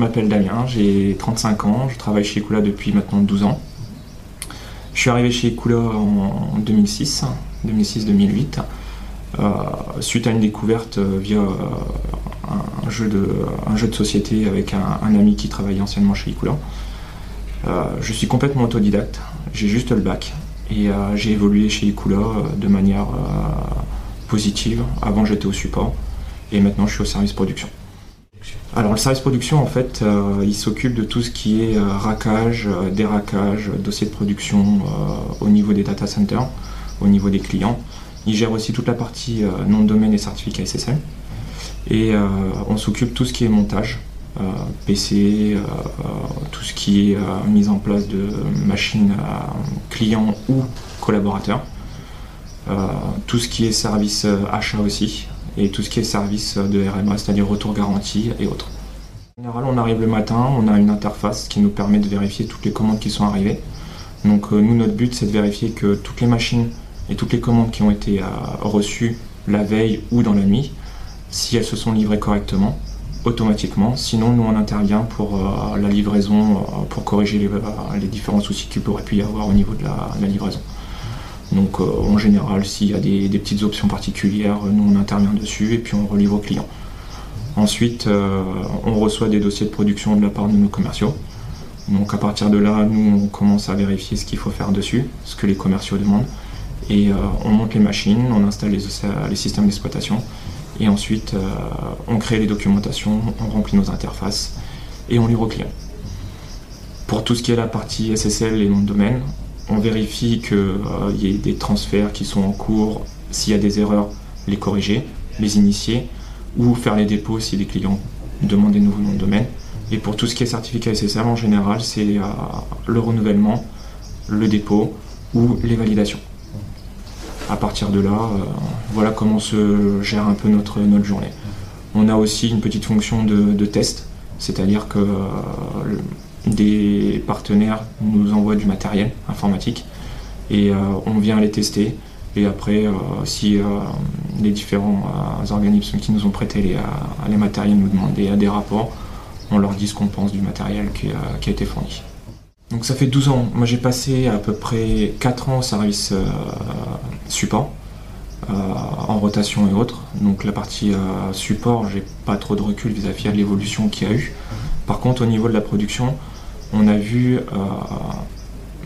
m'appelle Damien, j'ai 35 ans, je travaille chez Ecoula depuis maintenant 12 ans. Je suis arrivé chez Ecoula en 2006, 2006-2008, euh, suite à une découverte euh, via euh, un, jeu de, société avec un, ami qui travaillait anciennement chez Ecoula. je suis complètement autodidacte, j'ai juste le bac et j'ai évolué chez Ecoula de manière positive. Avant j'étais au support et maintenant je suis au service production. Alors le service production en fait il s'occupe de tout ce qui est rackage, déraquage, dossier de production au niveau des data centers, au niveau des clients. Il gère aussi toute la partie euh, nom domaine et certificat SSL. Et euh, on s'occupe tout ce qui est montage, euh, PC, tout ce qui est mise en place de machines clients ou collaborateurs. tout ce qui est service achat aussi, et tout ce qui est service de RMA, c'est-à-dire retour garantie et autres. En général, on arrive le matin, on a une interface qui nous permet de vérifier toutes les commandes qui sont arrivées. Donc nous, notre but, c'est de vérifier que toutes les machines et toutes les commandes qui ont été euh, reçues la veille ou dans la nuit, si elles se sont livrées correctement, automatiquement. Sinon, nous, on intervient pour euh, la livraison, euh, pour corriger les, différents soucis qu'il pourrait y avoir au niveau de la, livraison. Donc, en général, s'il y a des, petites options particulières, nous, on intervient dessus et puis on relivre au client. Ensuite, on reçoit des dossiers de production de la part de nos commerciaux. Donc, à partir de là, nous, on commence à vérifier ce qu'il faut faire dessus, ce que les commerciaux demandent. Et euh, on monte les machines, on installe les, systèmes d'exploitation et ensuite euh, on crée les documentations, on remplit nos interfaces et on livre au. Pour tout ce qui est la partie SSL et nom de domaine, on vérifie qu'il euh, y ait des transferts qui sont en cours, s'il y a des erreurs, les corriger, les initier ou faire les dépôts si les clients demandent des nouveaux noms de domaine. Et pour tout ce qui est certificat SSL, en général, c'est le renouvellement, le dépôt ou les validations à partir de là, euh, voilà comment se gère un peu notre, notre journée. On a aussi une petite fonction de, test, c'est-à-dire que euh, des partenaires nous envoient du matériel informatique et euh, on vient les tester. Et après, si les différents organismes qui nous ont prêté les, matériels nous demandent des, des, rapports, on leur dit ce qu'on pense du matériel qui, a été fourni. Donc ça fait 12 ans. Moi j'ai passé à peu près 4 ans au service euh, support, euh, en rotation et autres. Donc la partie euh, support, j'ai pas trop de recul vis-à-vis de l'évolution qu'il y a eu. Par contre au niveau de la production, on a vu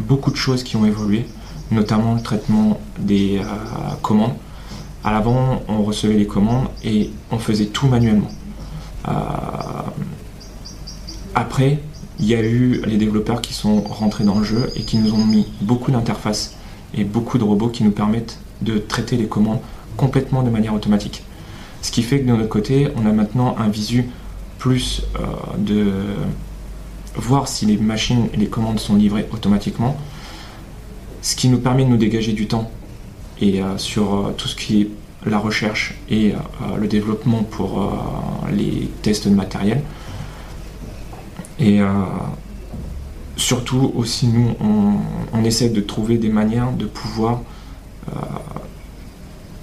beaucoup de choses qui ont évolué, notamment le traitement des commandes. À l'avant, on recevait les commandes et on faisait tout manuellement. après, il y a eu les développeurs qui sont rentrés dans le jeu et qui nous ont mis beaucoup d'interfaces et beaucoup de robots qui nous permettent de traiter les commandes complètement de manière automatique. Ce qui fait que de notre côté, on a maintenant un visu plus euh, de voir si les machines et les commandes sont livrées automatiquement, ce qui nous permet de nous dégager du temps et euh, sur euh, tout ce qui est la recherche et le développement pour les tests de matériel. Et surtout aussi, nous, on, essaie de trouver des manières de pouvoir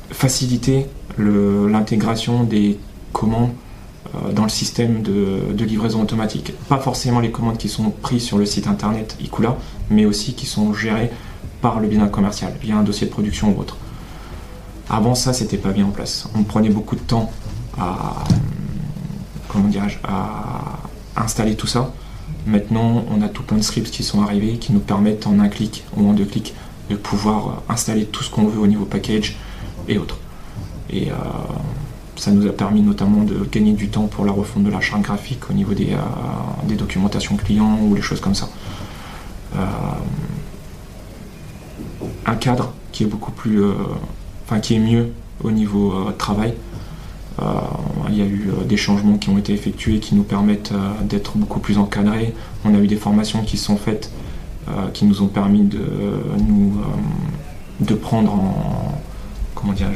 faciliter l'intégration des commandes dans le système de, livraison automatique. Pas forcément les commandes qui sont prises sur le site internet Ikula, mais aussi qui sont gérées par le bien commercial, via un dossier de production ou autre. Avant ça, c'était pas bien en place. On prenait beaucoup de temps à, comment à installer tout ça. Maintenant, on a tout plein de scripts qui sont arrivés qui nous permettent en un clic ou en deux clics de pouvoir euh, installer tout ce qu'on veut au niveau package et autres. Euh, ça nous a permis notamment de gagner du temps pour la refonte de la charte graphique au niveau des, euh, documentations clients ou les choses comme ça. un cadre qui est beaucoup plus, enfin qui est mieux au niveau travail euh, il y a eu euh, des changements qui ont été effectués qui nous permettent euh, d'être beaucoup plus encadrés. On a eu des formations qui sont faites qui nous ont permis de nous de prendre en comment dire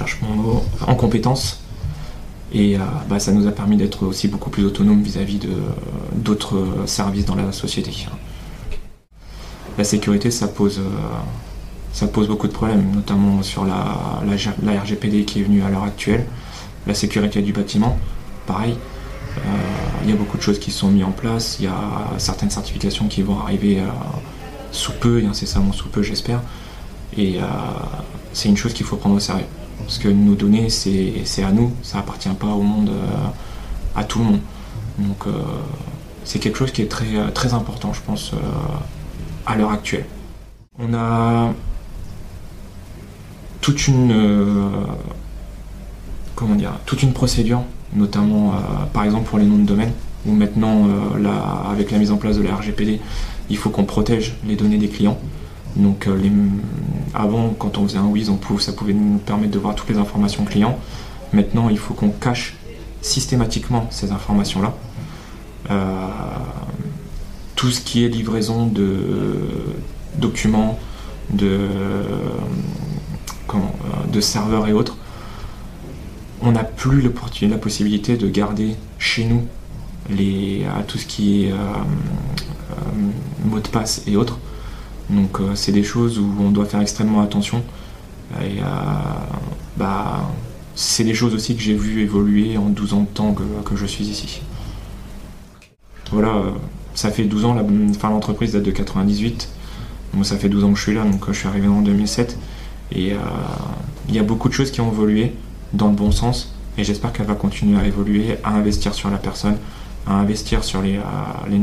cherche mon mot en compétences et bah, ça nous a permis d'être aussi beaucoup plus autonome vis-à-vis de d'autres services dans la société. La sécurité, ça pose ça pose beaucoup de problèmes, notamment sur la, la, RGPD qui est venue à l'heure actuelle, la sécurité du bâtiment, pareil. Il y a beaucoup de choses qui sont mises en place, il y a certaines certifications qui vont arriver sous peu, et incessamment sous peu j'espère. Et c'est une chose qu'il faut prendre au sérieux. Parce que nos données, c'est à nous, ça appartient pas au monde, à tout le monde. Donc c'est quelque chose qui est très, très important, je pense, à l'heure actuelle. On a toute une euh, comment dire toute une procédure, notamment euh, par exemple pour les noms de domaine, où maintenant euh, avec la mise en place de la RGPD, il faut qu'on protège les données des clients. Donc avant, quand on faisait un WIS, ça pouvait nous permettre de voir toutes les informations clients. Maintenant, il faut qu'on cache systématiquement ces informations-là. tout ce qui est livraison de documents, de euh, serveurs et autres, on n'a plus la possibilité de garder chez nous euh, tout ce qui est euh, mot de passe et autres. Donc c'est des choses où on doit faire extrêmement attention. Et bah, c'est des choses aussi que j'ai vu évoluer en 12 ans de temps que, je suis ici. Voilà, ça fait 12 ans, l'entreprise date de 98. Moi ça fait 12 ans que je suis là, donc je suis arrivé en 2007. Et euh, il y a beaucoup de choses qui ont évolué dans le bon sens et j'espère qu'elle va continuer à évoluer, à investir sur la personne, à investir sur euh, euh, les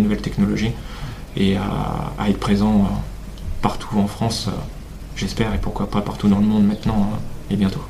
nouvelles technologies et à être présent partout en France, j'espère, et pourquoi pas partout dans le monde maintenant et bientôt.